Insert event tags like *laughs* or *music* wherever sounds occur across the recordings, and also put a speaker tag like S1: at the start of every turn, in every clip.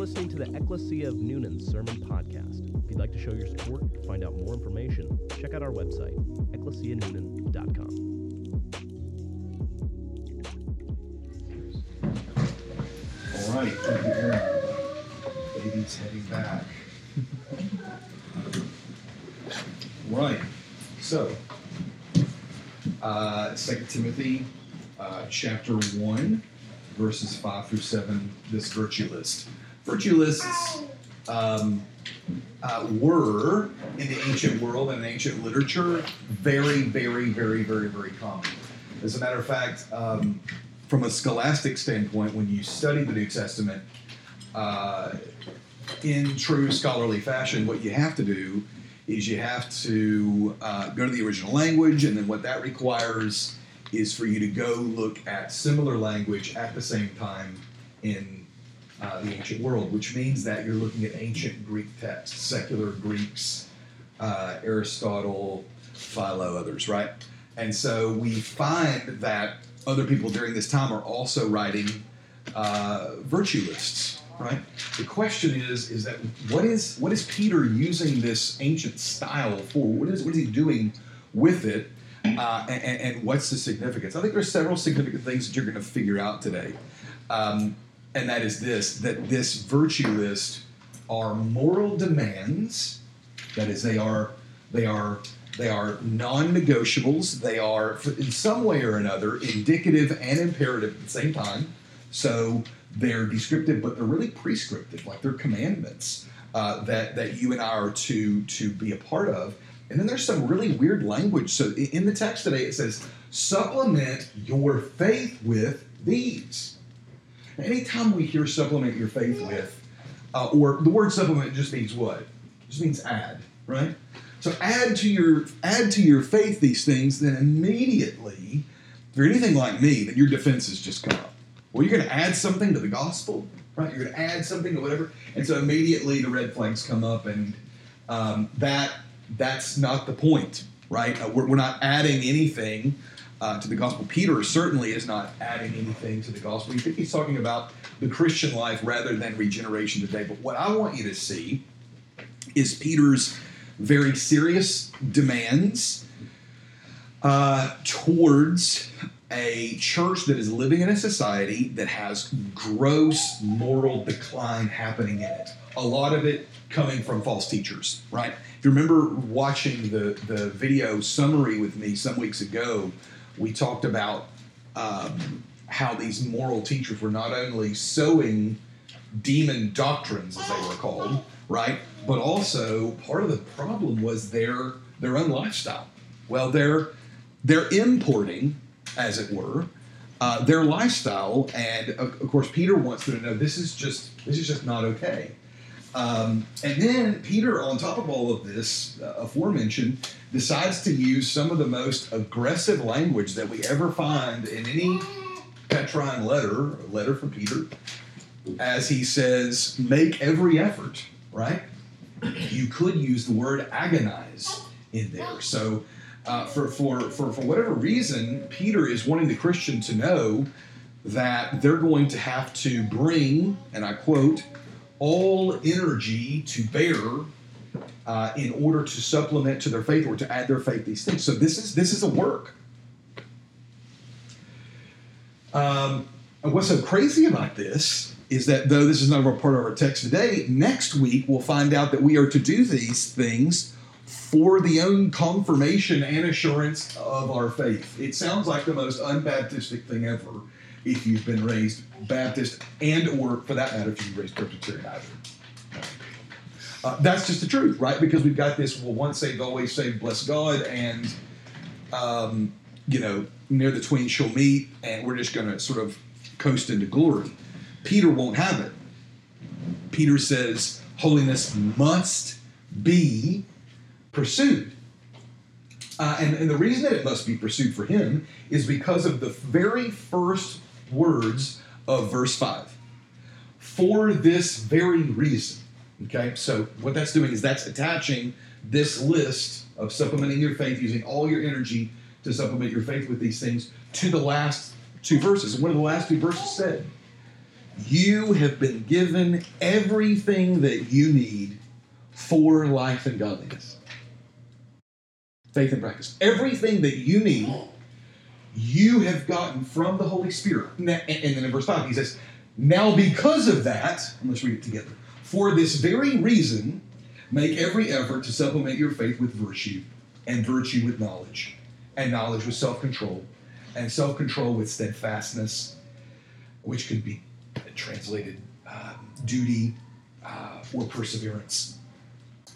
S1: listening to the Ecclesia of Noonan Sermon Podcast. If you'd like to show your support or find out more information, check out our website, ecclesianoonan.com.
S2: All right, thank you, Aaron. Baby's heading back. right, so, uh, 2 Timothy uh, chapter 1, verses 5 through 7, this virtue list. Virtue lists um, uh, were, in the ancient world and in ancient literature, very, very, very, very, very common. As a matter of fact, um, from a scholastic standpoint, when you study the New Testament uh, in true scholarly fashion, what you have to do is you have to uh, go to the original language, and then what that requires is for you to go look at similar language at the same time in uh, the ancient world, which means that you're looking at ancient Greek texts, secular Greeks, uh, Aristotle, Philo, others, right? And so we find that other people during this time are also writing uh, virtue lists, right? The question is, is that what is what is Peter using this ancient style for? What is what is he doing with it? Uh, and, and, what's the significance? I think there's several significant things that you're going to figure out today, um, and that is this: that this virtue list are moral demands. That is, they are they are they are non-negotiables. They are, in some way or another, indicative and imperative at the same time. So they're descriptive, but they're really prescriptive, like they're commandments uh, that that you and I are to to be a part of. And then there's some really weird language. So in the text today, it says, supplement your faith with these. Anytime we hear supplement your faith with, uh, or the word supplement just means what? It just means add, right? So add to your add to your faith these things, then immediately, if you're anything like me, then your defenses just come up. Well, you're going to add something to the gospel, right? You're going to add something to whatever, and so immediately the red flags come up, and um, that that's not the point, right? Uh, we're, we're, not adding anything uh, to the gospel. Peter certainly is not adding anything to the gospel. You think he's talking about the Christian life rather than regeneration today. But what I want you to see is Peter's very serious demands uh, towards a church that is living in a society that has gross moral decline happening in it. A lot of it coming from false teachers, right? If you remember watching the, the video summary with me some weeks ago, we talked about um, how these moral teachers were not only sowing demon doctrines, as they were called, right? But also part of the problem was their their own lifestyle. Well, they're they're importing, as it were, uh, their lifestyle, and of, of, course, Peter wants them to know this is just this is just not okay. Um, and then Peter, on top of all of this uh, aforementioned, decides to use some of the most aggressive language that we ever find in any Petrine letter, letter from Peter, as he says, "Make every effort." Right? you could use the word agonize in there. So, uh, for, for, for, for whatever reason, Peter is wanting the Christian to know that they're going to have to bring, and I quote, all energy to bear uh, in order to supplement to their faith or to add their faith these things. So this is this is a work. Um, and what's so crazy about this is that though this is not a part of our text today, next week we'll find out that we are to do these things for the own confirmation and assurance of our faith. It sounds like the most unbaptistic thing ever if you've been raised Baptist and or for that matter if you've been raised Presbyterian either. Uh, that's just the truth, right? Because we've got this well once saved, always saved, bless God, and um, you know, near the twain shall meet, and we're just gonna sort of coast into glory. Peter won't have it. Peter says holiness must be pursued. Uh, and, and the reason that it must be pursued for him is because of the very first words of verse 5. For this very reason. Okay, so what that's doing is that's attaching this list of supplementing your faith, using all your energy to supplement your faith with these things, to the last two verses. And what are the last two verses said? You have been given everything that you need for life and godliness. Faith and practice. Everything that you need, you have gotten from the Holy Spirit. And then in verse 5, he says, Now because of that, let's read it together. For this very reason, make every effort to supplement your faith with virtue, and virtue with knowledge, and knowledge with self control, and self control with steadfastness, which could be translated um, duty uh, or perseverance,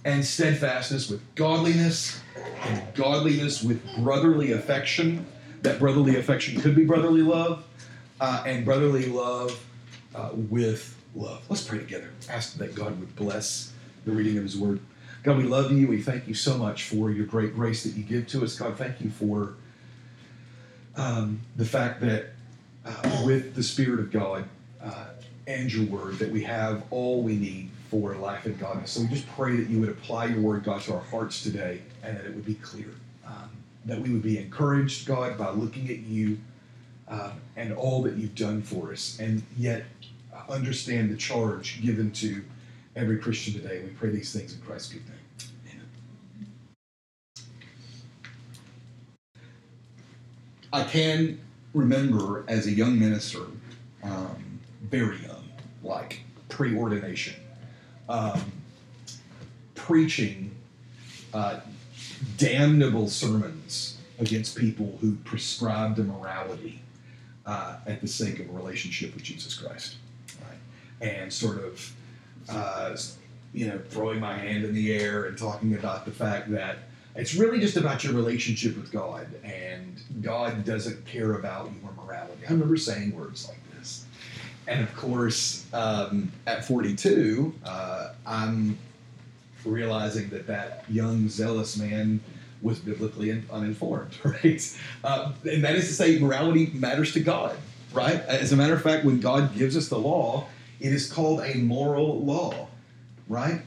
S2: and steadfastness with godliness, and godliness with brotherly affection. That brotherly affection could be brotherly love, uh, and brotherly love uh, with love. Let's pray together. Ask that God would bless the reading of His Word. God, we love you. We thank you so much for your great grace that you give to us. God, thank you for um, the fact that uh, with the Spirit of God uh, and your Word, that we have all we need for life and godliness. So we just pray that you would apply your Word, God, to our hearts today, and that it would be clear. Um, that we would be encouraged, God, by looking at you uh, and all that you've done for us, and yet understand the charge given to every Christian today. We pray these things in Christ's good name. I can remember as a young minister, um, very young, like pre-ordination, um, preaching uh, damnable sermons against people who prescribed immorality uh, at the sake of a relationship with Jesus Christ, right? And sort of, uh, you know, throwing my hand in the air and talking about the fact that it's really just about your relationship with God, and God doesn't care about your morality. I remember saying words like this. And of course, um, at 42, uh, I'm realizing that that young, zealous man was biblically uninformed, *laughs* right? Uh, and that is to say, morality matters to God, right? As a matter of fact, when God gives us the law, it is called a moral law, right?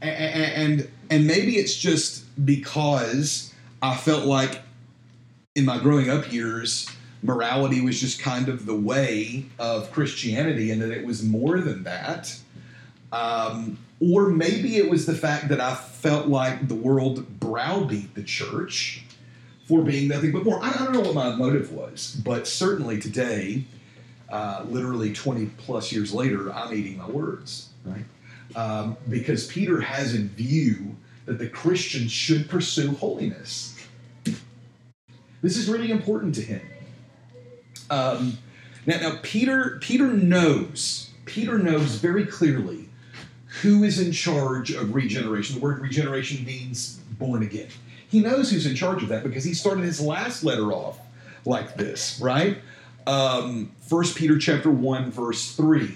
S2: And, and, and maybe it's just because I felt like in my growing up years, morality was just kind of the way of Christianity and that it was more than that. Um, or maybe it was the fact that I felt like the world browbeat the church for being nothing but more. I don't know what my motive was, but certainly today, uh, literally 20 plus years later, I'm eating my words, right? Um, because Peter has in view that the Christian should pursue holiness. This is really important to him. Um, now, now Peter, Peter knows, Peter knows very clearly who is in charge of regeneration. The word regeneration means born again. He knows who's in charge of that because he started his last letter off like this, right? Um, 1 Peter chapter 1, verse 3.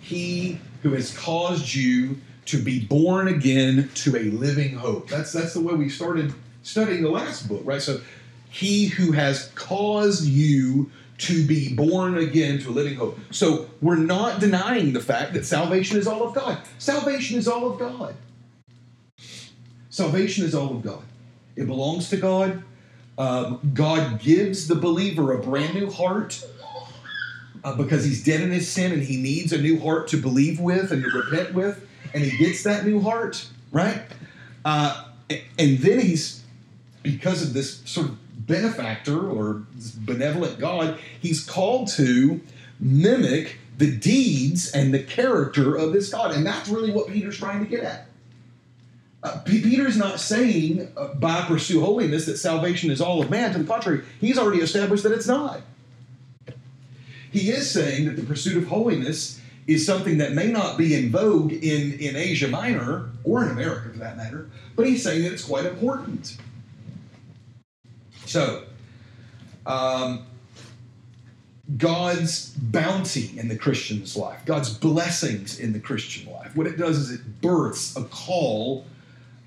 S2: He who has caused you to be born again to a living hope. That's that's the way we started studying the last book, right? So he who has caused you to be born again to a living hope. So we're not denying the fact that salvation is all of God. Salvation is all of God. Salvation is all of God. It belongs to God. Um, God gives the believer a brand new heart uh, because he's dead in his sin and he needs a new heart to believe with and to repent with and he gets that new heart, right? Uh, and then he's, because of this sort of benefactor or benevolent God, he's called to mimic the deeds and the character of this God. And that's really what Peter's trying to get at. Uh, Peter's not saying uh, by pursue holiness that salvation is all of man. To the contrary, he's already established that it's not. He is saying that the pursuit of holiness is something that may not be in vogue in, in Asia Minor or in America for that matter, but he's saying that it's quite important. So, um, God's bounty in the Christian's life, God's blessings in the Christian life, what it does is it births a call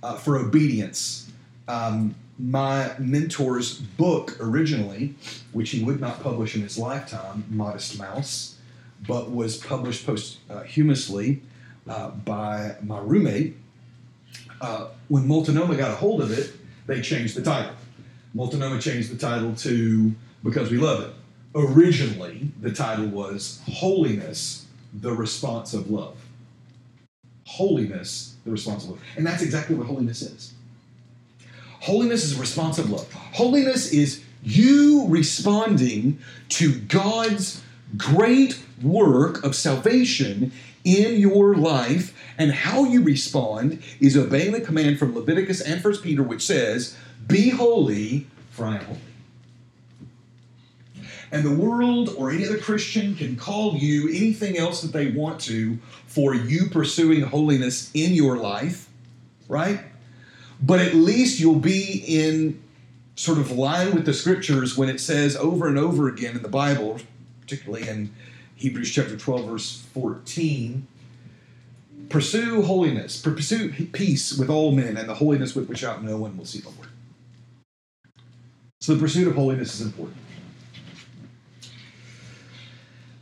S2: uh, for obedience. Um, my mentor's book originally, which he would not publish in his lifetime, Modest Mouse, but was published posthumously uh, by my roommate. Uh, when Multnomah got a hold of it, they changed the title. Multnomah changed the title to Because We Love It. Originally, the title was Holiness the response of love. Holiness, the response of love. And that's exactly what holiness is. Holiness is a response of love. Holiness is you responding to God's great work of salvation in your life, and how you respond is obeying the command from Leviticus and First Peter, which says, Be holy, for I am holy. And the world or any other Christian can call you anything else that they want to for you pursuing holiness in your life, right? But at least you'll be in sort of line with the scriptures when it says over and over again in the Bible, particularly in Hebrews chapter 12, verse 14. Pursue holiness, pursue peace with all men, and the holiness with which out no one will see the Lord. So the pursuit of holiness is important.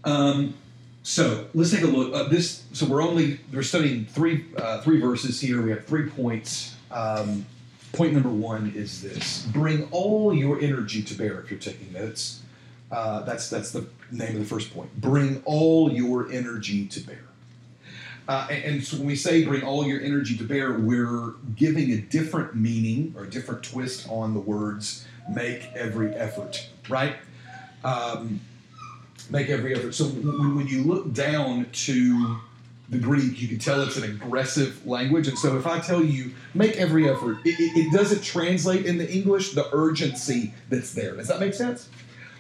S2: Um, so let's take a look. Uh, this so we're only we're studying three uh, three verses here. We have three points. Um, point number one is this: bring all your energy to bear. If you're taking notes, uh, that's that's the name of the first point. Bring all your energy to bear. Uh, and, and, so when we say bring all your energy to bear, we're giving a different meaning or a different twist on the words make every effort, right? Um, make every effort. So when, when you look down to the Greek, you can tell it's an aggressive language. And so if I tell you, make every effort, it, it, it, doesn't translate in the English the urgency that's there. Does that make sense?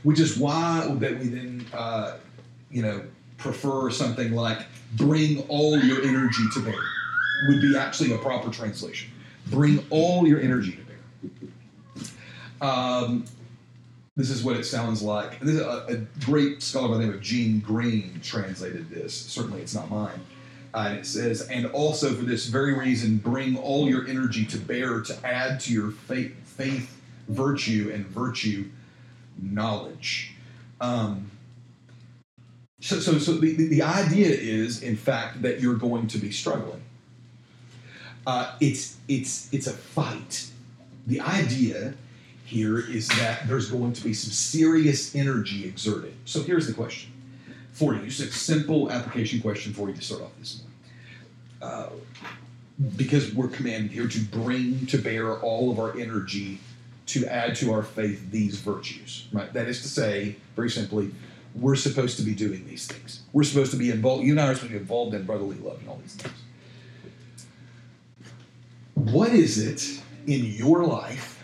S2: Which is why that we then, uh, you know, prefer something like bring all your energy to bear would be actually a proper translation. Bring all your energy to bear. Um, this is what it sounds like. This a, a, great scholar by the name of Gene Green translated this. Certainly, it's not mine. Uh, and it says, and also for this very reason, bring all your energy to bear to add to your faith, faith virtue, and virtue, knowledge. Um, so, so, so the, the idea is, in fact, that you're going to be struggling. Uh, it's, it's, it's a fight. The idea here is that there's going to be some serious energy exerted. So here's the question for you. Just a simple application question for you to start off this morning. Uh, because we're commanded here to bring to bear all of our energy to add to our faith these virtues, right? That is to say, very simply, we're supposed to be doing these things. We're supposed to be involved. You and I are supposed to be involved in brotherly love and all these things. What is it in your life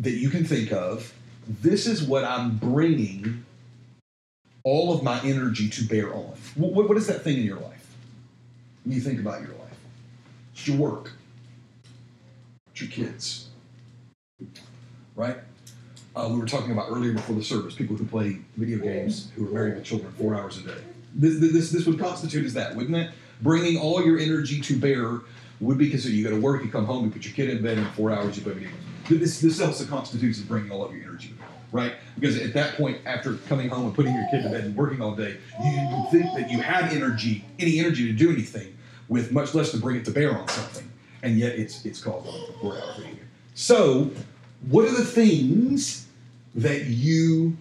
S2: that you can think of, this is what I'm bringing all of my energy to bear on. What, what is that thing in your life? When you think about your life, it's your work, it's your kids, right? Uh, we were talking about earlier before the service people who play video games who are married with children four hours a day. This, this, this would constitute as that, wouldn't it? Bringing all your energy to bear would be considered you go to work, you come home, you put your kid in bed, and four hours you play video games this, this also constitutes bringing all of your energy, right? Because at that point, after coming home and putting your kid to bed and working all day, you think that you have energy, any energy to do anything, with much less to bring it to bear on something, and yet it's it's called a four-hour thing. So, what are the things that you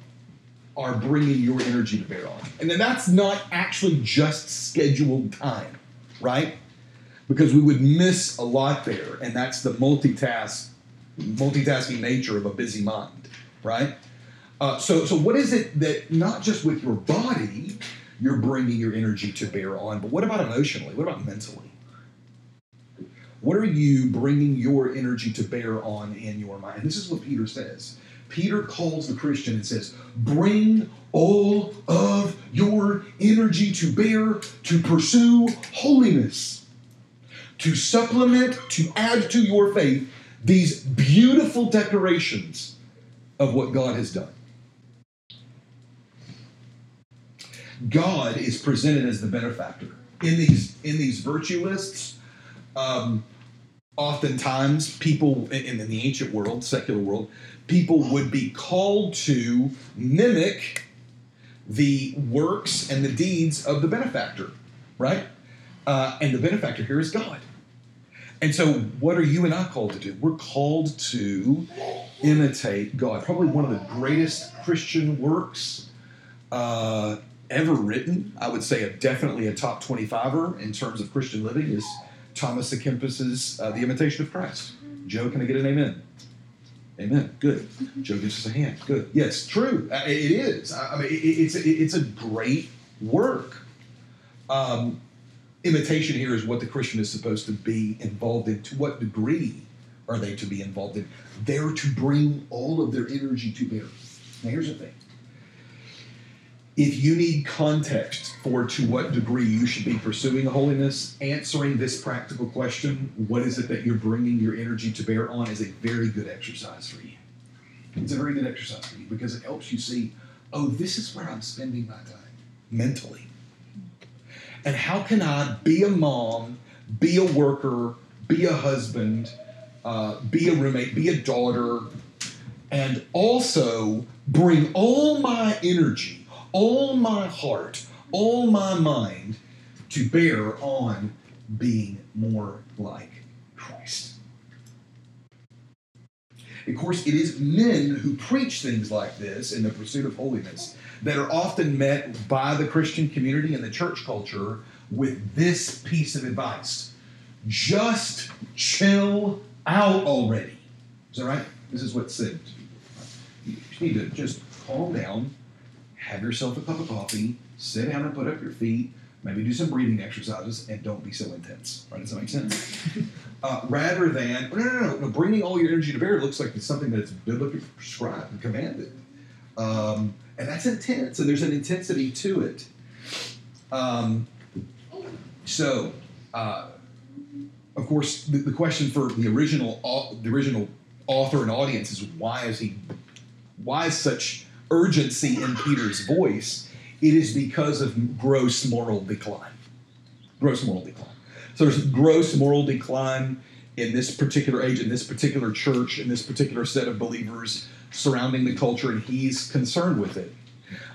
S2: are bringing your energy to bear on? And then that's not actually just scheduled time, right? Because we would miss a lot there, and that's the multitask multitasking nature of a busy mind, right? Uh, so, so what is it that not just with your body you're bringing your energy to bear on, but what about emotionally? What about mentally? What are you bringing your energy to bear on in your mind? This is what Peter says. Peter calls the Christian and says, Bring all of your energy to bear to pursue holiness, to supplement, to add to your faith these beautiful decorations of what God has done. God is presented as the benefactor in these in these virtue lists. Um, oftentimes, people in, in the ancient world, secular world, people would be called to mimic the works and the deeds of the benefactor, right? Uh, and the benefactor here is God. And so, what are you and I called to do? We're called to imitate God. Probably one of the greatest Christian works uh, ever written, I would say a, definitely a top 25er in terms of Christian living is Thomas à Kempis's uh, The Imitation of Christ. Joe, can I get an amen? Amen. Good. Joe gives us a hand. Good. Yes, true. Uh, It is. I mean, it- it's it's a great work. Um, imitation here is what the Christian is supposed to be involved in. To what degree are they to be involved in? They're to bring all of their energy to bear. Now, here's the thing. If you need context for to what degree you should be pursuing holiness, answering this practical question, what is it that you're bringing your energy to bear on, is a very good exercise for you. It's a very good exercise for you because it helps you see, oh, this is where I'm spending my time mentally. And how can I be a mom, be a worker, be a husband, uh, be a roommate, be a daughter, and also bring all my energy, all my heart, all my mind to bear on being more like Christ. Of course, it is men who preach things like this in the pursuit of holiness that are often met by the Christian community and the church culture with this piece of advice just chill out already. Is that right? This is what's said to people. You just need to just calm down, have yourself a cup of coffee, sit down and put up your feet, maybe do some breathing exercises, and don't be so intense. Right? Does that make sense? *laughs* uh, rather than, no, no, no, no, bringing all your energy to bear looks like it's something that's biblically prescribed and commanded. Um, and that's intense, and there's an intensity to it. Um, so, uh, of course, the, the question for the original the original author and audience is why is he why is such urgency in Peter's voice? It is because of gross moral decline. Gross moral decline. So there's gross moral decline in this particular age, in this particular church, in this particular set of believers surrounding the culture, and he's concerned with it.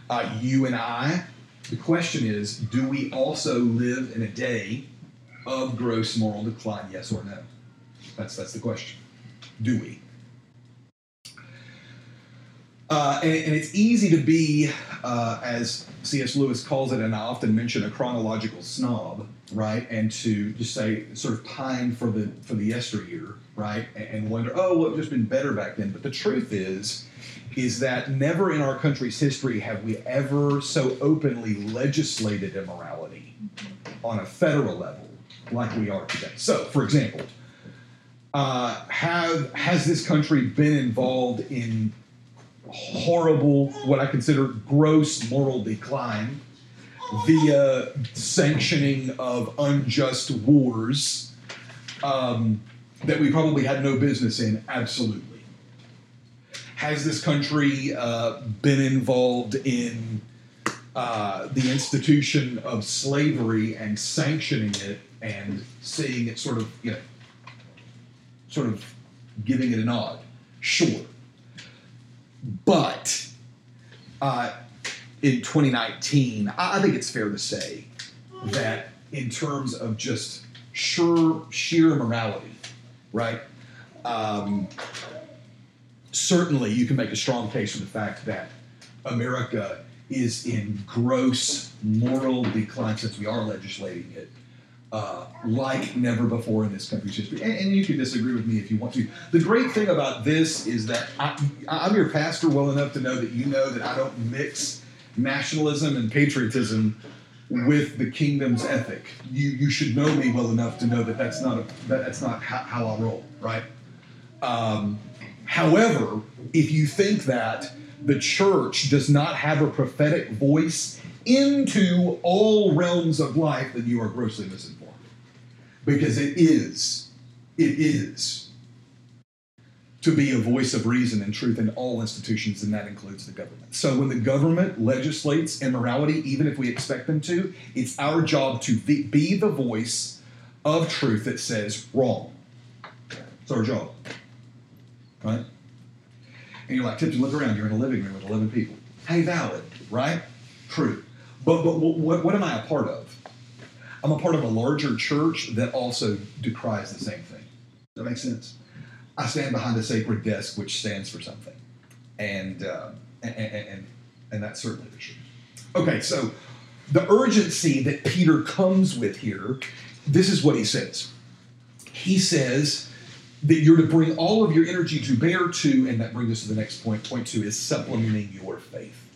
S2: Uh, you and I, the question is, do we also live in a day of gross moral decline? Yes or no? That's that's the question. Do we? Uh, and, and it's easy to be, uh, as C.S. Lewis calls it, and I often mention a chronological snob, right? And to just say, sort of pine for the for the yesteryear, right? And, and wonder, oh, well, it just been better back then. But the truth is, is that never in our country's history have we ever so openly legislated immorality on a federal level like we are today. So, for example, uh, have has this country been involved in horrible, what I consider gross moral decline via sanctioning of unjust wars um, that we probably had no business in? Absolutely. Has this country uh, been involved in uh, the institution of slavery and sanctioning it and seeing it sort of, you know, sort of giving it a nod? Sure. But uh, in 2019, I I think it's fair to say that in terms of just sure sheer morality, right? Um, certainly, you can make a strong case for the fact that America is in gross moral decline since we are legislating it. Uh, like never before in this country's history. And, and you can disagree with me if you want to. The great thing about this is that I, I'm your pastor well enough to know that you know that I don't mix nationalism and patriotism with the kingdom's ethic. You you should know me well enough to know that that's not a, that, that's not how, how I roll, right? Um, however, if you think that the church does not have a prophetic voice into all realms of life, then you are grossly misinformed. Because it is, it is to be a voice of reason and truth in all institutions, and that includes the government. So when the government legislates immorality, even if we expect them to, it's our job to be, the voice of truth that says wrong. It's our job. Right? And you're like, Tipton, look around. You're in a living room with 11 people. Hey, valid, right? True. But, but what, what am I a part of? I'm a part of a larger church that also decries the same thing. Does that make sense? I stand behind a sacred desk which stands for something. And, uh, and, and, and, that's certainly the truth. Okay, so the urgency that Peter comes with here, this is what he says. He says that you're to bring all of your energy to bear to, and that brings us to the next point. Point two is supplementing your faith.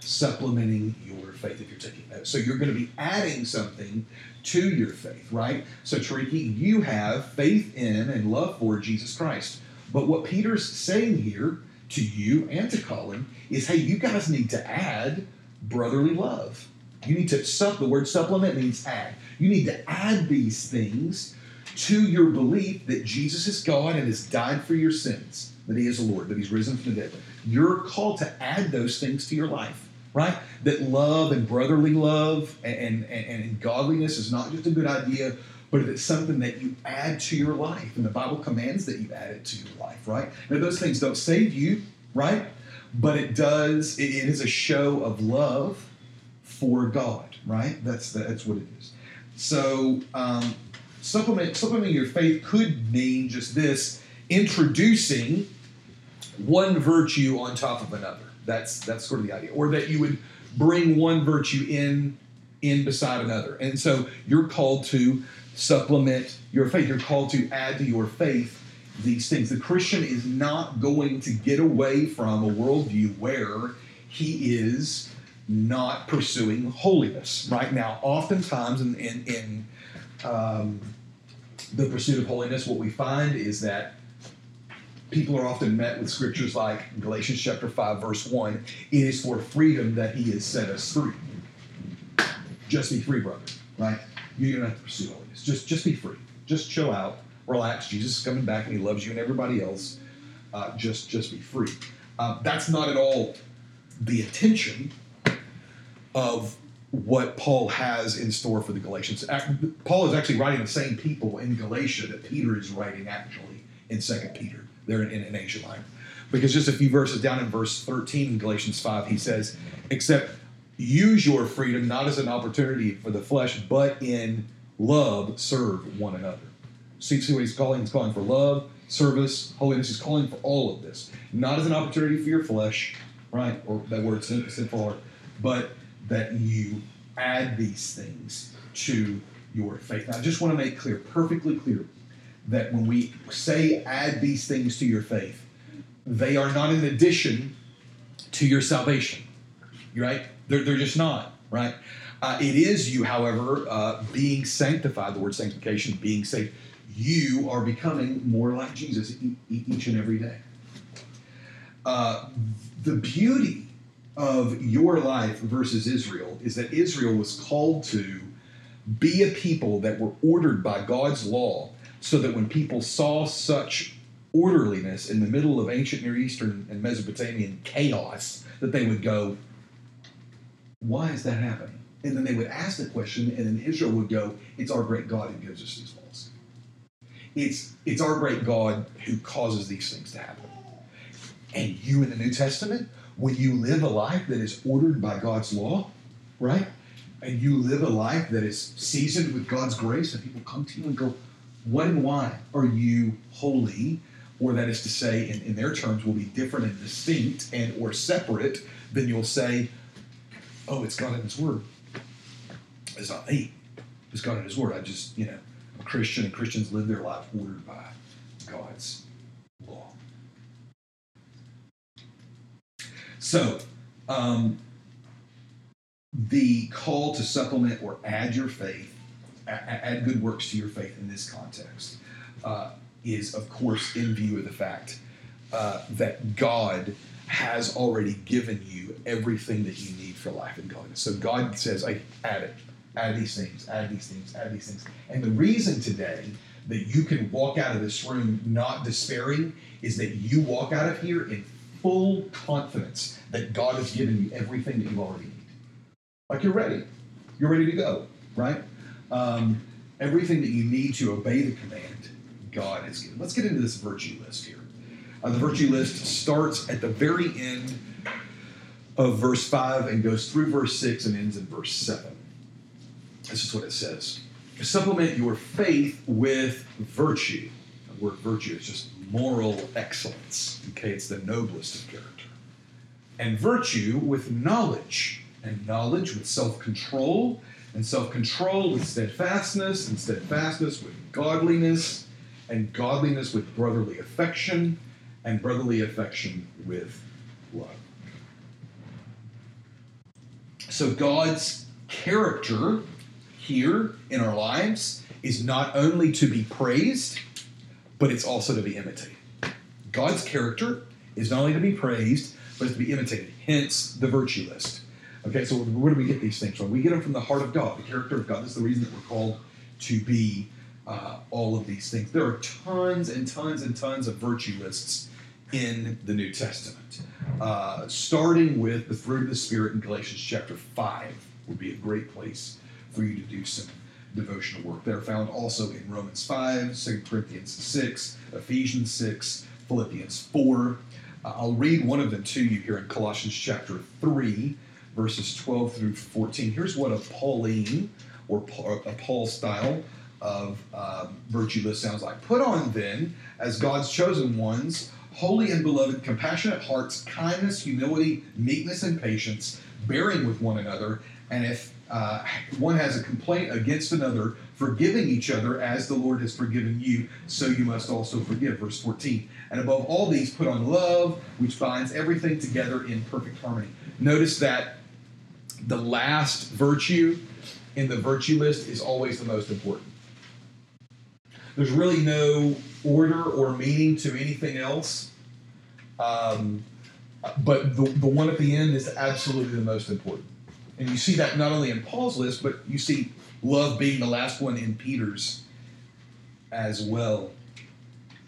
S2: Supplementing your faith if you're taking notes. So you're going to be adding something to your faith, right? So, Tariki, you have faith in and love for Jesus Christ. But what Peter's saying here to you and to Colin is hey, you guys need to add brotherly love. You need to sup, the word supplement means add. You need to add these things to your belief that Jesus is God and has died for your sins, that He is the Lord, that He's risen from the dead. You're called to add those things to your life, right? That love and brotherly love and, and, and godliness is not just a good idea, but it's something that you add to your life. And the Bible commands that you add it to your life, right? Now, those things don't save you, right? But it does, it is a show of love for God, right? That's, that's what it is. So, um, supplement, supplementing your faith could mean just this introducing one virtue on top of another. That's, that's sort of the idea. Or that you would bring one virtue in in beside another. And so you're called to supplement your faith. You're called to add to your faith these things. The Christian is not going to get away from a worldview where he is not pursuing holiness. Right now, oftentimes in, in, in um, the pursuit of holiness, what we find is that people are often met with scriptures like Galatians chapter 5, verse 1 it is for freedom that he has set us free. Just be free, brother, right? You don't have to pursue holiness. Just, just be free. Just chill out, relax. Jesus is coming back and he loves you and everybody else. Uh, just, just be free. Uh, that's not at all the intention of what Paul has in store for the Galatians. Paul is actually writing the same people in Galatia that Peter is writing actually in Second Peter. They're in, in Asia Minor. Because just a few verses down in verse 13 in Galatians 5, he says, Except use your freedom not as an opportunity for the flesh, but in love serve one another. See, see what he's calling? He's calling for love, service, holiness. He's calling for all of this. Not as an opportunity for your flesh, right? Or that word sinful heart, but that you add these things to your faith. Now, I just want to make clear, perfectly clear, that when we say add these things to your faith, they are not an addition to your salvation, right? They're, they're just not, right? Uh, it is you, however, uh, being sanctified, the word sanctification, being saved. You are becoming more like Jesus each and every day. Uh, the beauty of your life versus Israel is that Israel was called to be a people that were ordered by God's law so that when people saw such orderliness in the middle of ancient Near Eastern and Mesopotamian chaos, that they would go, Why is that happening? And then they would ask the question, and then Israel would go, It's our great God who gives us these laws. It's, it's our great God who causes these things to happen. And you in the New Testament when you live a life that is ordered by God's law, right? And you live a life that is seasoned with God's grace, and people come to you and go, What and why are you holy? Or that is to say, in, in their terms, will be different and distinct and or separate, then you'll say, Oh, it's God in His Word. It's not me. It's God in His Word. I just, you know, I'm a Christian and Christians live their life ordered by God's law. So, um, the call to supplement or add your faith, add good works to your faith in this context, uh, is of course in view of the fact uh, that God has already given you everything that you need for life and godliness. So God says, I add it, add these things, add these things, add these things. And the reason today that you can walk out of this room not despairing is that you walk out of here in full confidence that God has given you everything that you already need. Like you're ready. You're ready to go, right? Um, everything that you need to obey the command, God has given. Let's get into this virtue list here. Uh, the virtue list starts at the very end of verse 5 and goes through verse 6 and ends in verse 7. This is what it says Supplement your faith with virtue. The word virtue is just moral excellence. Okay, it's the noblest of character. And virtue with knowledge, and knowledge with self control, and self control with steadfastness, and steadfastness with godliness, and godliness with brotherly affection, and brotherly affection with love. So God's character here in our lives is not only to be praised, but it's also to be imitated. God's character is not only to be praised, but it's to be imitated. Hence the virtue list. Okay, so where do we get these things from? We get them from the heart of God, the character of God. This is the reason that we're called to be uh, all of these things. There are tons and tons and tons of virtue lists in the New Testament. Uh, starting with the fruit of the Spirit in Galatians chapter 5 would be a great place for you to do some devotional work. They're found also in Romans 5, 2 Corinthians 6, Ephesians 6, Philippians 4. Uh, I'll read one of them to you here in Colossians chapter 3, verses 12 through 14. Here's what a Pauline or a Paul style of um, virtue list sounds like. Put on then, as God's chosen ones, holy and beloved, compassionate hearts, kindness, humility, meekness, and patience, bearing with one another, and if uh, one has a complaint against another, forgiving each other as the Lord has forgiven you, so you must also forgive. Verse 14. And above all these, put on love, which binds everything together in perfect harmony. Notice that the last virtue in the virtue list is always the most important. There's really no order or meaning to anything else. Um, but the, the one at the end is absolutely the most important. And you see that not only in Paul's list, but you see love being the last one in Peter's as well.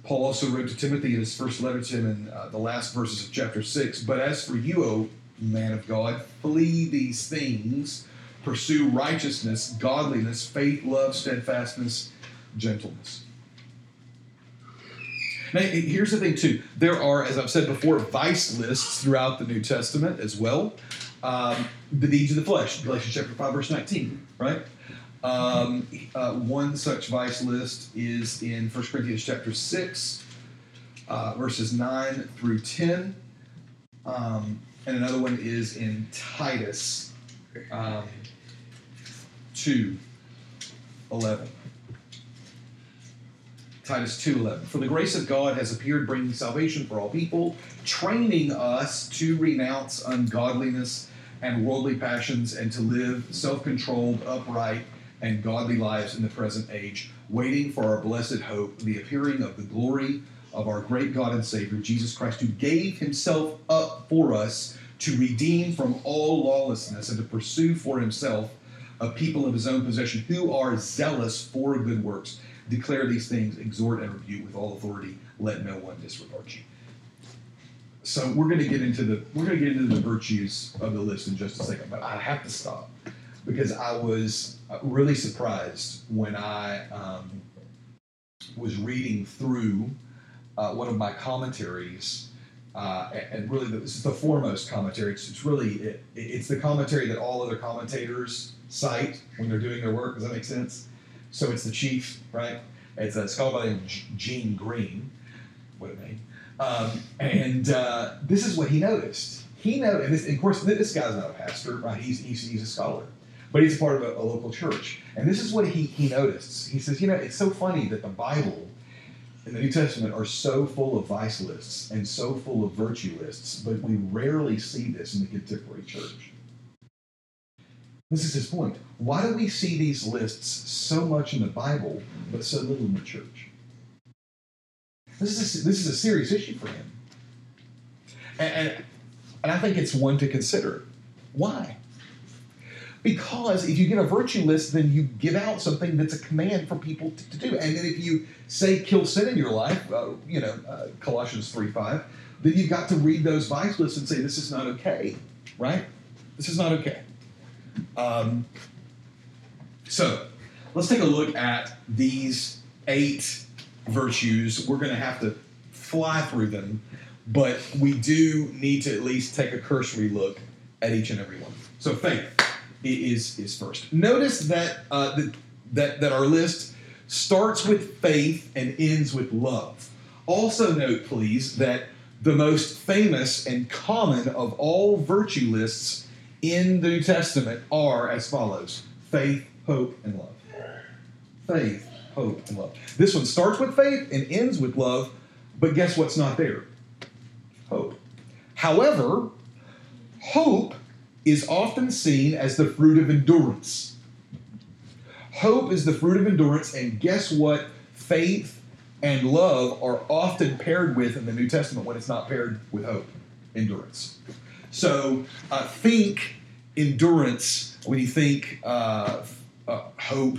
S2: Paul also wrote to Timothy in his first letter to him in uh, the last verses of chapter 6 But as for you, O man of God, flee these things, pursue righteousness, godliness, faith, love, steadfastness, gentleness. Now, here's the thing, too. There are, as I've said before, vice lists throughout the New Testament as well. Um, the deeds of the flesh, Galatians chapter 5, verse 19, right? Um, uh, one such vice list is in 1 Corinthians chapter 6, uh, verses 9 through 10. Um, and another one is in Titus um, 2, 11. Titus 2:11. For the grace of God has appeared bringing salvation for all people, training us to renounce ungodliness and worldly passions and to live self-controlled, upright, and godly lives in the present age, waiting for our blessed hope, the appearing of the glory of our great God and Savior Jesus Christ, who gave himself up for us to redeem from all lawlessness and to pursue for himself a people of his own possession who are zealous for good works declare these things, exhort and rebuke with all authority. Let no one disregard you. So we're going to get into the we're going to get into the virtues of the list in just a second, but I have to stop because I was really surprised when I um, was reading through uh, one of my commentaries. Uh, and really, this is the foremost commentary. It's, it's really it, it's the commentary that all other commentators cite when they're doing their work. Does that make sense? So it's the chief, right? It's a scholar by the name of Gene Green. What a name. Um, and uh, this is what he noticed. He noticed, and of course, this guy's not a pastor, right? He's, he's, he's a scholar, but he's part of a, a local church. And this is what he, he noticed. He says, you know, it's so funny that the Bible and the New Testament are so full of vice lists and so full of virtue lists, but we rarely see this in the contemporary church. This is his point. Why do we see these lists so much in the Bible, but so little in the church? This is a, this is a serious issue for him. And, and, and I think it's one to consider. Why? Because if you get a virtue list, then you give out something that's a command for people to, to do. And then if you say kill sin in your life, uh, you know, uh, Colossians 3 5, then you've got to read those vice lists and say, this is not okay, right? This is not okay. Um, so let's take a look at these eight virtues. We're going to have to fly through them, but we do need to at least take a cursory look at each and every one. So faith is is first. Notice that uh, the, that that our list starts with faith and ends with love. Also note, please, that the most famous and common of all virtue lists in the New Testament are as follows faith, hope, and love. Faith, hope, and love. This one starts with faith and ends with love, but guess what's not there? Hope. However, hope is often seen as the fruit of endurance. Hope is the fruit of endurance, and guess what? Faith and love are often paired with in the New Testament when it's not paired with hope, endurance. So uh, think endurance when you think uh, uh, hope,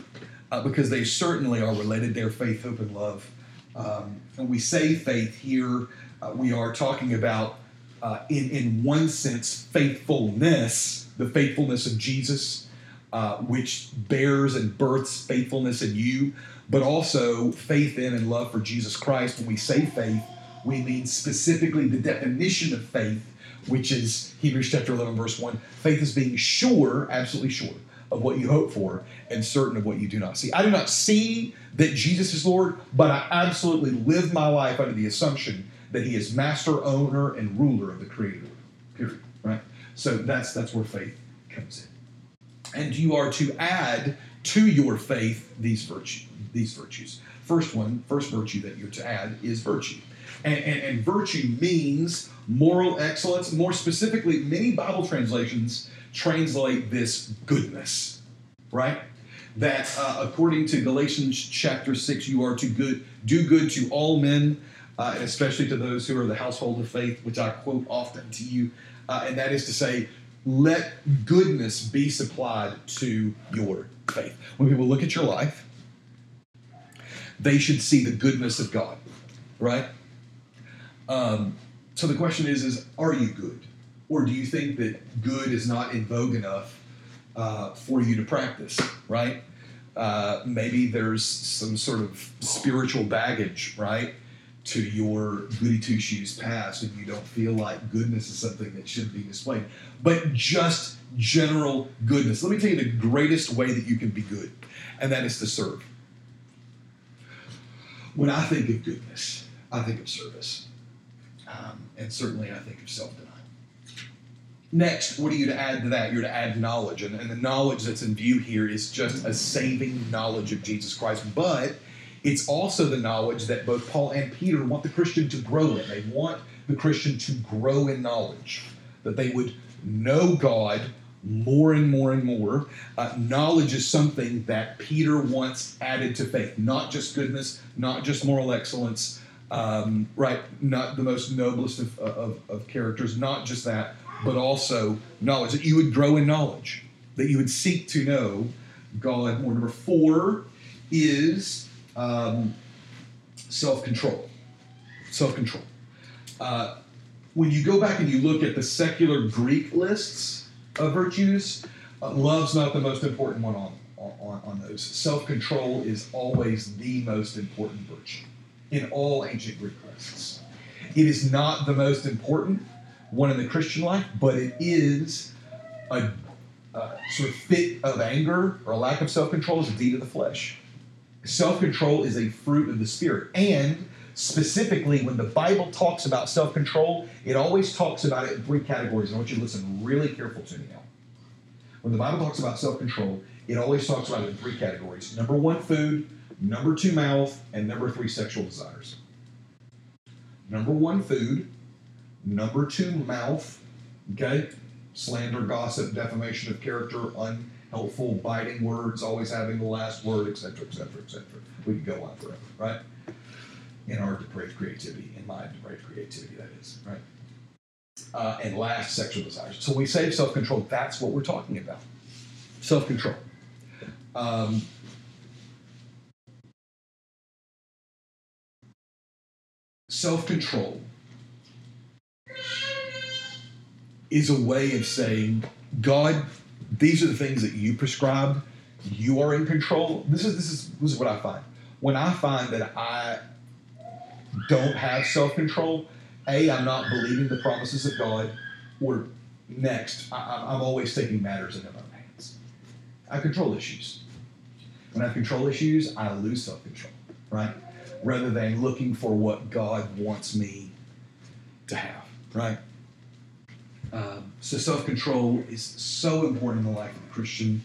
S2: uh, because they certainly are related. They're faith, hope, and love. Um, we say faith here, uh, we are talking about, uh, in, in one sense, faithfulness, the faithfulness of Jesus, uh, which bears and births faithfulness in you, but also faith in and love for Jesus Christ. When we say faith, we mean specifically the definition of faith, which is Hebrews chapter 11, verse 1. Faith is being sure, absolutely sure, of what you hope for and certain of what you do not see. I do not see that Jesus is Lord, but I absolutely live my life under the assumption that He is master, owner, and ruler of the Creator. Period. Right? So that's that's where faith comes in. And you are to add to your faith these virtues. These virtues. First one, first virtue that you're to add is virtue. And, and, and virtue means moral excellence. More specifically, many Bible translations translate this goodness, right? That uh, according to Galatians chapter 6, you are to good, do good to all men, uh, and especially to those who are the household of faith, which I quote often to you. Uh, and that is to say, let goodness be supplied to your faith. When people look at your life, they should see the goodness of God, right? Um, so the question is: Is are you good, or do you think that good is not in vogue enough uh, for you to practice? Right? Uh, maybe there's some sort of spiritual baggage, right, to your goody two shoes past, and you don't feel like goodness is something that should be displayed. But just general goodness. Let me tell you the greatest way that you can be good, and that is to serve. When I think of goodness, I think of service. Um, and certainly I think of self denial. Next, what are you to add to that? You're to add knowledge. And, and the knowledge that's in view here is just a saving knowledge of Jesus Christ. But it's also the knowledge that both Paul and Peter want the Christian to grow in. They want the Christian to grow in knowledge, that they would know God more and more and more. Uh, knowledge is something that Peter wants added to faith, not just goodness, not just moral excellence, um, right? Not the most noblest of, of, of, characters, not just that, but also knowledge, that you would grow in knowledge, that you would seek to know God more. Number four is um, self control. Self control. Uh, when you go back and you look at the secular Greek lists of virtues, uh, love's not the most important one on, on, on those. Self control is always the most important virtue in all ancient Greek lists. It is not the most important one in the Christian life, but it is a, a sort of fit of anger or a lack of self control is a deed of the flesh. Self control is a fruit of the Spirit. And specifically, when the Bible talks about self control, it always talks about it in three categories. I want you to listen really careful to me now. When the Bible talks about self control, it always talks about it in three categories. Number one, food. Number two, mouth. And number three, sexual desires. Number one, food. Number two, mouth. Okay? Slander, gossip, defamation of character, unhelpful, biting words, always having the last word, etc., etc., etc. We could go on forever, right? In our depraved creativity, in my depraved creativity, that is, right? Uh, and last, sexual desires. So we say self control, that's what we're talking about. Self control. Um, self control is a way of saying, God, these are the things that you prescribed. You are in control. This is this is this is what I find. When I find that I don't have self control, a I'm not believing the promises of God, or next I, I'm always taking matters into my own hands. I control issues. When I control issues, I lose self control. Right rather than looking for what God wants me to have, right? Um, so self control is so important in the life of a Christian.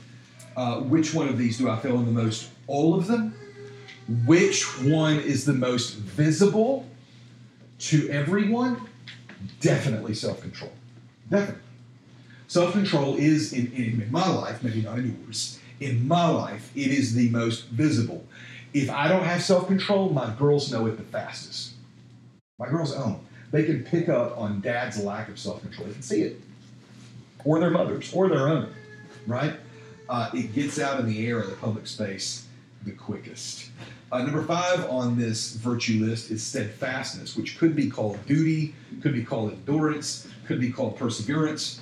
S2: Uh, which one of these do I fail in the most? All of them. Which one is the most visible to everyone? Definitely self control. Definitely. Self control is, in, in, in my life, maybe not in yours, in my life, it is the most visible. If I don't have self control, my girls know it the fastest. My girls own. They can pick up on dad's lack of self control. They can see it. Or their mothers, or their own, right? Uh, it gets out in the air in the public space the quickest. Uh, number five on this virtue list is steadfastness, which could be called duty, could be called endurance, could be called perseverance.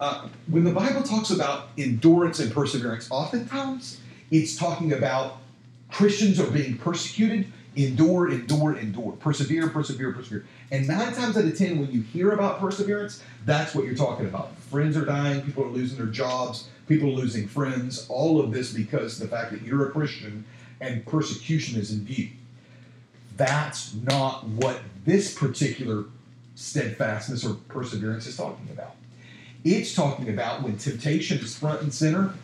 S2: Uh, when the Bible talks about endurance and perseverance, oftentimes it's talking about Christians are being persecuted, endure, endure, endure, persevere, persevere, persevere. And nine times out of ten, when you hear about perseverance, that's what you're talking about. Friends are dying, people are losing their jobs, people are losing friends, all of this because the fact that you're a Christian and persecution is in view. That's not what this particular steadfastness or perseverance is talking about. It's talking about when temptation is front and center,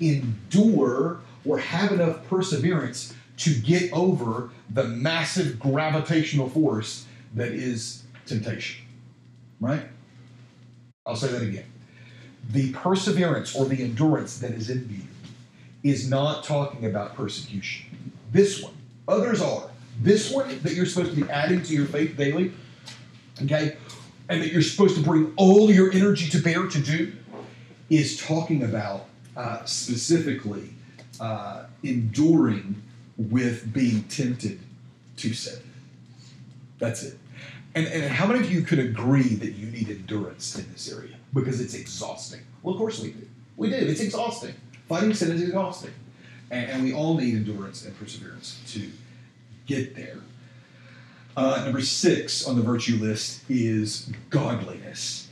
S2: endure or have enough perseverance to get over the massive gravitational force that is temptation. Right? I'll say that again. The perseverance or the endurance that is in view is not talking about persecution. This one, others are. This one that you're supposed to be adding to your faith daily, okay, and that you're supposed to bring all your energy to bear to do, is talking about uh, specifically uh, enduring with being tempted to sin. That's it. And, and how many of you could agree that you need endurance in this area? Because it's exhausting. Well, of course we do. We do. It's exhausting. Fighting sin is exhausting. And, and we all need endurance and perseverance to get there. Uh, number six on the virtue list is godliness.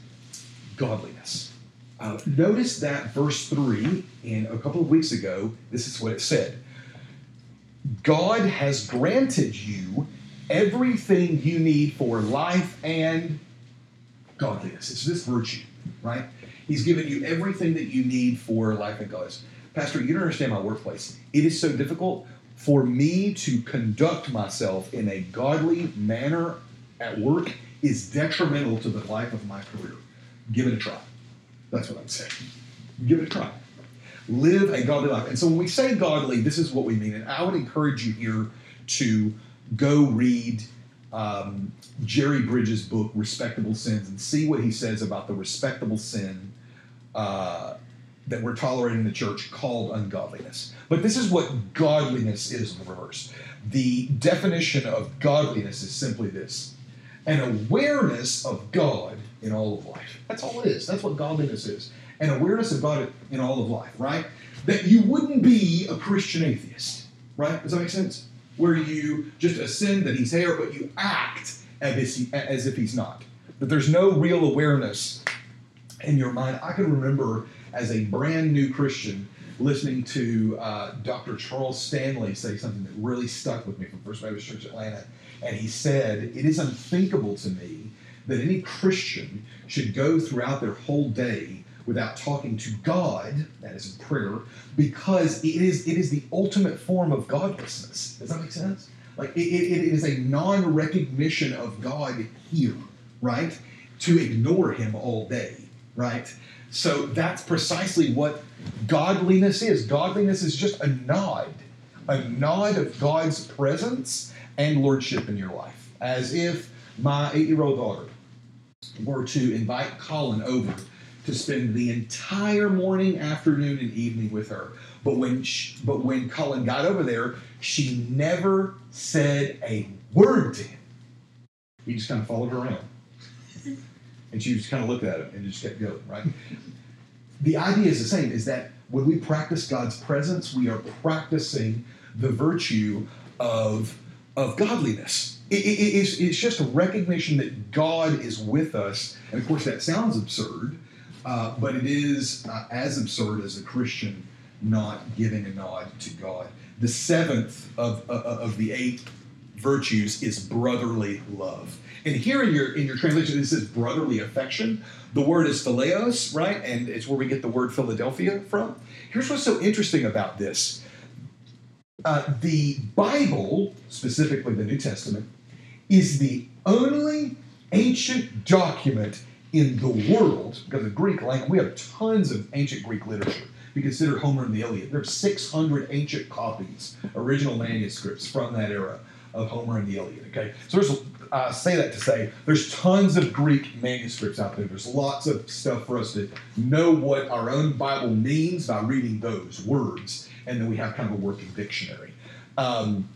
S2: Godliness. Uh, notice that verse 3 in a couple of weeks ago, this is what it said God has granted you everything you need for life and godliness. It's this virtue, right? He's given you everything that you need for life and godliness. Pastor, you don't understand my workplace. It is so difficult for me to conduct myself in a godly manner at work is detrimental to the life of my career. Give it a try. That's what I'm saying. Give it a try. Live a godly life. And so when we say godly, this is what we mean. And I would encourage you here to go read um, Jerry Bridges' book, Respectable Sins, and see what he says about the respectable sin uh, that we're tolerating in the church called ungodliness. But this is what godliness is in the reverse. The definition of godliness is simply this an awareness of God in all of life. That's all it is. That's what godliness is. An awareness about it in all of life, right? That you wouldn't be a Christian atheist, right? Does that make sense? Where you just ascend that he's there, but you act as if, as if he's not. That there's no real awareness in your mind. I can remember as a brand new Christian listening to uh, Dr. Charles Stanley say something that really stuck with me from First Baptist Church Atlanta. And he said, It is unthinkable to me that any Christian should go throughout their whole day without talking to God, that is in prayer, because it is it is the ultimate form of godlessness. Does that make sense? Like it, it, it is a non-recognition of God here, right? To ignore him all day, right? So that's precisely what godliness is. Godliness is just a nod, a nod of God's presence and lordship in your life. As if my eight year old daughter were to invite Colin over to spend the entire morning, afternoon, and evening with her. But when she, but when Colin got over there, she never said a word to him. He just kind of followed her around. *laughs* And she just kind of looked at him and just kept going, right? The idea is the same, is that when we practice God's presence, we are practicing the virtue of, of godliness. It, it, it's, it's just a recognition that God is with us. And of course, that sounds absurd, uh, but it is uh, as absurd as a Christian not giving a nod to God. The seventh of, uh, of the eight virtues is brotherly love. And here in your in your translation, it says brotherly affection. The word is phileos, right? And it's where we get the word Philadelphia from. Here's what's so interesting about this. Uh, the Bible, specifically the New Testament, is the only ancient document in the world, because of Greek language, we have tons of ancient Greek literature. If you consider Homer and the Iliad, there are 600 ancient copies, original manuscripts from that era of Homer and the Iliad. Okay, so there's uh, say that to say there's tons of Greek manuscripts out there. There's lots of stuff for us to know what our own Bible means by reading those words, and then we have kind of a working dictionary. Um,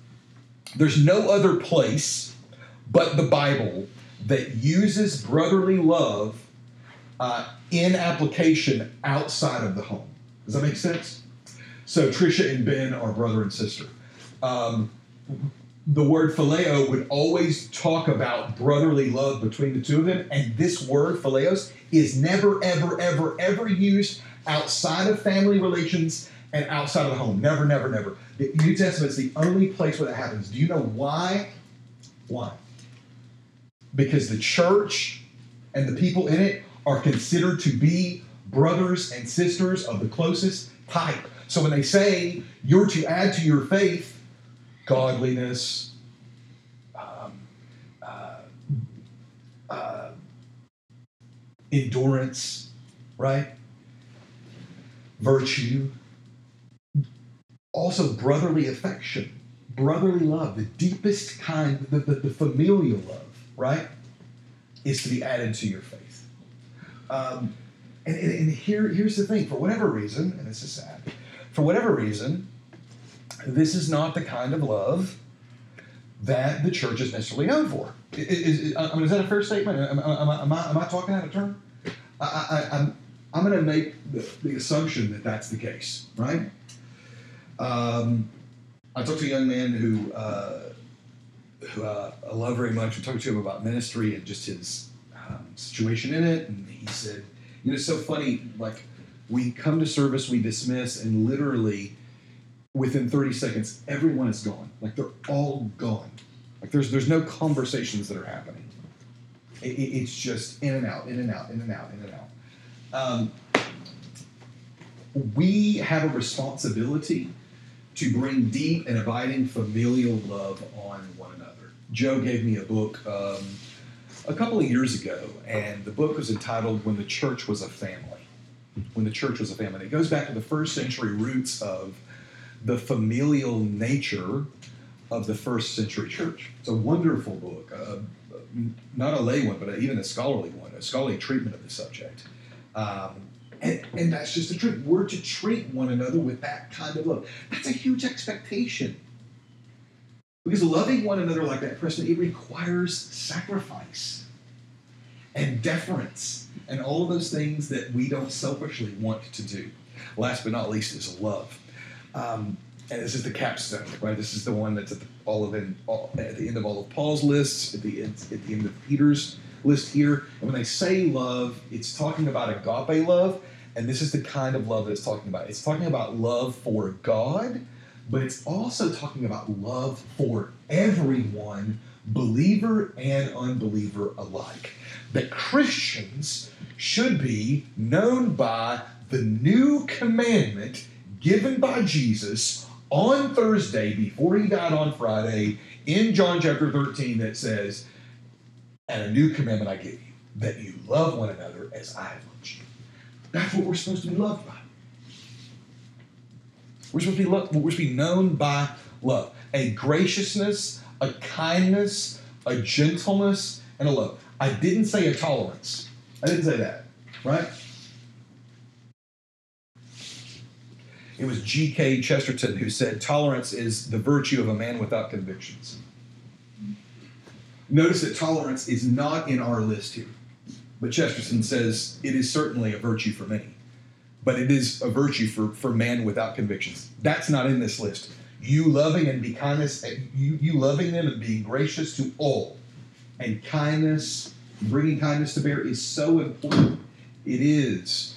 S2: there's no other place but the Bible that uses brotherly love uh, in application outside of the home. Does that make sense? So Trisha and Ben are brother and sister. Um, the word phileo would always talk about brotherly love between the two of them, and this word phileos is never, ever, ever, ever used outside of family relations and outside of the home. Never, never, never. The New Testament is the only place where that happens. Do you know why? Why? Because the church and the people in it are considered to be brothers and sisters of the closest type. So when they say you're to add to your faith godliness, um, uh, uh, endurance, right? Virtue. Also, brotherly affection, brotherly love, the deepest kind, the, the, the familial love, right? Is to be added to your faith. Um, and, and, and here, here's the thing for whatever reason, and this is sad, for whatever reason, this is not the kind of love that the church is necessarily known for. Is, is, I mean, is that a fair statement? Am, am, am, I, am I talking out of turn? I, I, I'm, I'm going to make the, the, assumption that that's the case, right? Um, I talked to a young man who, uh, who uh, I love very much. We talked to him about ministry and just his um, situation in it, and he said, "You know, it's so funny. Like, we come to service, we dismiss, and literally." within 30 seconds, everyone is gone. Like they're all gone. Like there's there's no conversations that are happening. It, it, it's just in and out, in and out, in and out, in and out. Um, we have a responsibility to bring deep and abiding familial love on one another. Joe gave me a book um, a couple of years ago, and the book was entitled "When the Church Was a Family." When the church was a family, it goes back to the first century roots of the familial nature of the first century church. It's a wonderful book, uh, not a lay one, but even a scholarly one, a scholarly treatment of the subject. Um, and, and that's just the truth. We're to treat one another with that kind of love. That's a huge expectation. Because loving one another like that, Preston, it requires sacrifice and deference and all of those things that we don't selfishly want to do. Last but not least is love. Um, and this is the capstone, right? This is the one that's at the, all of in, all, at the end of all of Paul's lists, at the at the end of Peter's list here. And when they say love, it's talking about agape love, and this is the kind of love that it's talking about. It's talking about love for God, but it's also talking about love for everyone, believer and unbeliever alike. That Christians should be known by the new commandment given by Jesus on Thursday before he died on Friday in John chapter 13 that says, And a new commandment I give you, that you love one another as I have. That's what we're supposed to be loved by. We're supposed to be loved, we're supposed to be known by love. A graciousness, a kindness, a gentleness, and a love. I didn't say a tolerance. I didn't say that, right? It was G.K. Chesterton who said, Tolerance is the virtue of a man without convictions. Notice that tolerance is not in our list here. But Chesterton says it is certainly a virtue for many, but it is a virtue for, for man without convictions. That's not in this list. You loving and be kindness, you, you loving them and being gracious to all, and kindness, bringing kindness to bear is so important. It is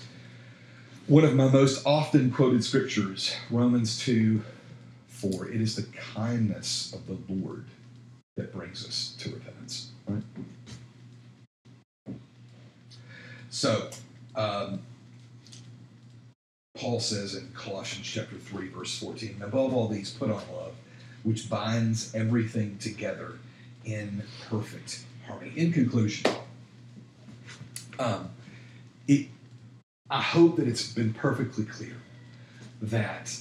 S2: one of my most often quoted scriptures, Romans 2 4. It is the kindness of the Lord that brings us to repentance. Right? So, um, Paul says in Colossians chapter 3, verse 14, above all these, put on love, which binds everything together in perfect harmony. In conclusion, um, it, I hope that it's been perfectly clear that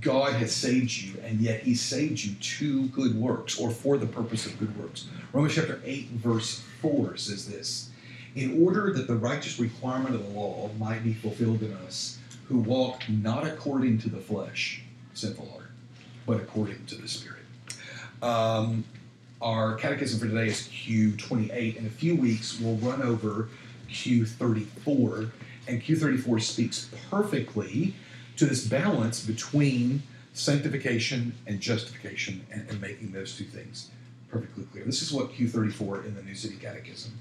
S2: God has saved you, and yet He saved you to good works or for the purpose of good works. Romans chapter 8, verse 4 says this In order that the righteous requirement of the law might be fulfilled in us, who walk not according to the flesh, sinful heart, but according to the Spirit. Um, our catechism for today is Q28. In a few weeks, we'll run over Q34, and Q34 speaks perfectly to this balance between sanctification and justification and, and, making those two things perfectly clear. This is what Q34 in the New City Catechism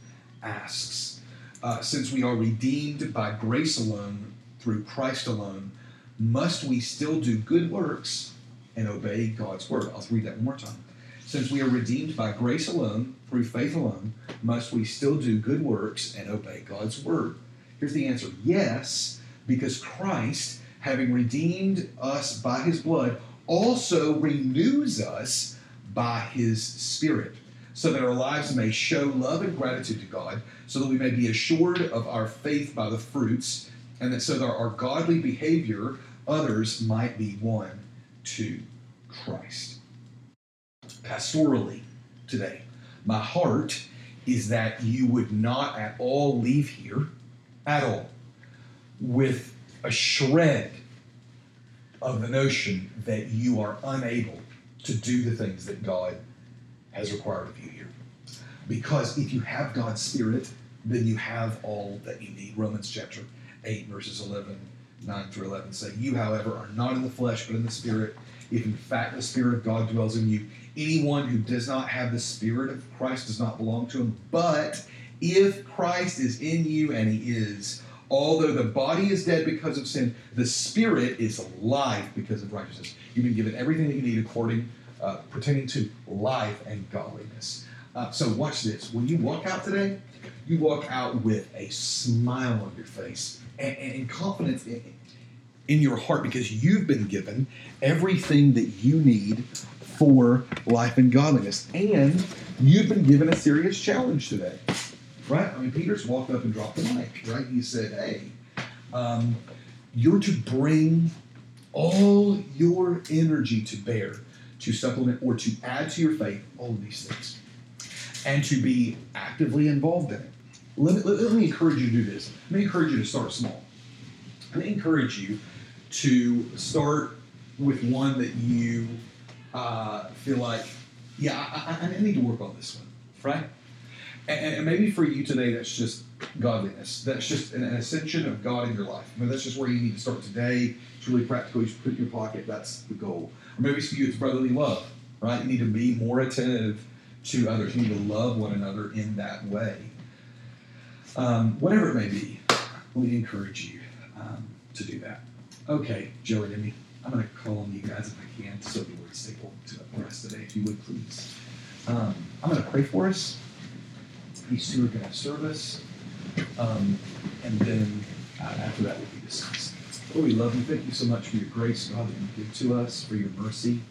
S2: asks. Uh, since we are redeemed by grace alone, through Christ alone, must we still do good works and obey God's word? I'll read that one more time. Since we are redeemed by grace alone, through faith alone, must we still do good works and obey God's word? Here's the answer yes, because Christ having redeemed us by his blood, also renews us by his Spirit, so that our lives may show love and gratitude to God, so that we may be assured of our faith by the fruits, and that so that our godly behavior, others might be won to Christ. Pastorally, today, my heart is that you would not at all leave here, at all, with a shred of the notion that you are unable to do the things that God has required of you here. Because if you have God's Spirit, then you have all that you need. Romans chapter 8, verses 11, 9 through 11 say, You, however, are not in the flesh, but in the Spirit. If in fact the Spirit of God dwells in you, anyone who does not have the Spirit of Christ does not belong to him. But if Christ is in you, and he is, Although the body is dead because of sin, the spirit is alive because of righteousness. You've been given everything that you need according, uh, pertaining to life and godliness. Uh, so watch this. When you walk out today, you walk out with a smile on your face and, and confidence in, in your heart because you've been given everything that you need for life and godliness. And you've been given a serious challenge today right? I mean, Peter's walked up and dropped the mic, right? He said, hey, um, you're to bring all your energy to bear to supplement or to add to your faith all of these things and to be actively involved in it. Let me, let, let me encourage you to do this. Let me encourage you to start small. Let me encourage you to start with one that you uh, feel like, yeah, I, I, I need to work on this one, right? And, and, maybe for you today, that's just godliness. That's just an, ascension of God in your life. I mean, that's just where you need to start today. It's really practical. You put in your pocket. That's the goal. Maybe you, it's brotherly love, right? You need to be more attentive to others. You need to love one another in that way. Um, whatever it may be, me encourage you um, to do that. Okay, Joe and Emmy, I'm going to call on you guys if I can so the Lord staple to for us today, if you would please. Um, I'm going to pray for us. These two are going to serve us. Um, and then uh, after that, we'll be dismissed. Lord, we love you. Thank you so much for your grace, God, that you give to us, for your mercy.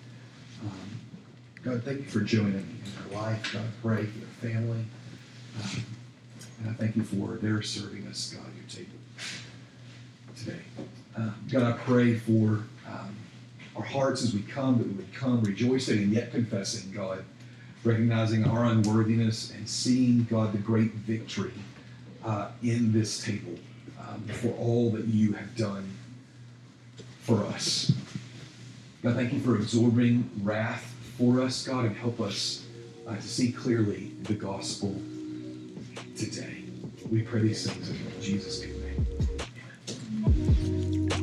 S2: Um, God, thank you for joining in their life. God, I pray for their family. Um, and I thank you for their serving us, God, your table today. Uh, God, I pray for um, our hearts as we come, that we would come rejoicing and yet confessing, God, recognizing our unworthiness and seeing, God, the great victory uh, in this table um, for all that you have done for us. God, thank you for absorbing wrath for us, God, and help us uh, to see clearly the gospel today. We pray these things in Jesus' name.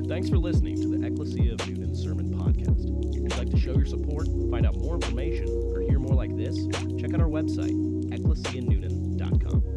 S1: Thanks for listening to the Ecclesia of Newnan Sermon Podcast. If you'd like to show your support, find out more information, or hear more like this, check out our website, ecclesianewnan.com.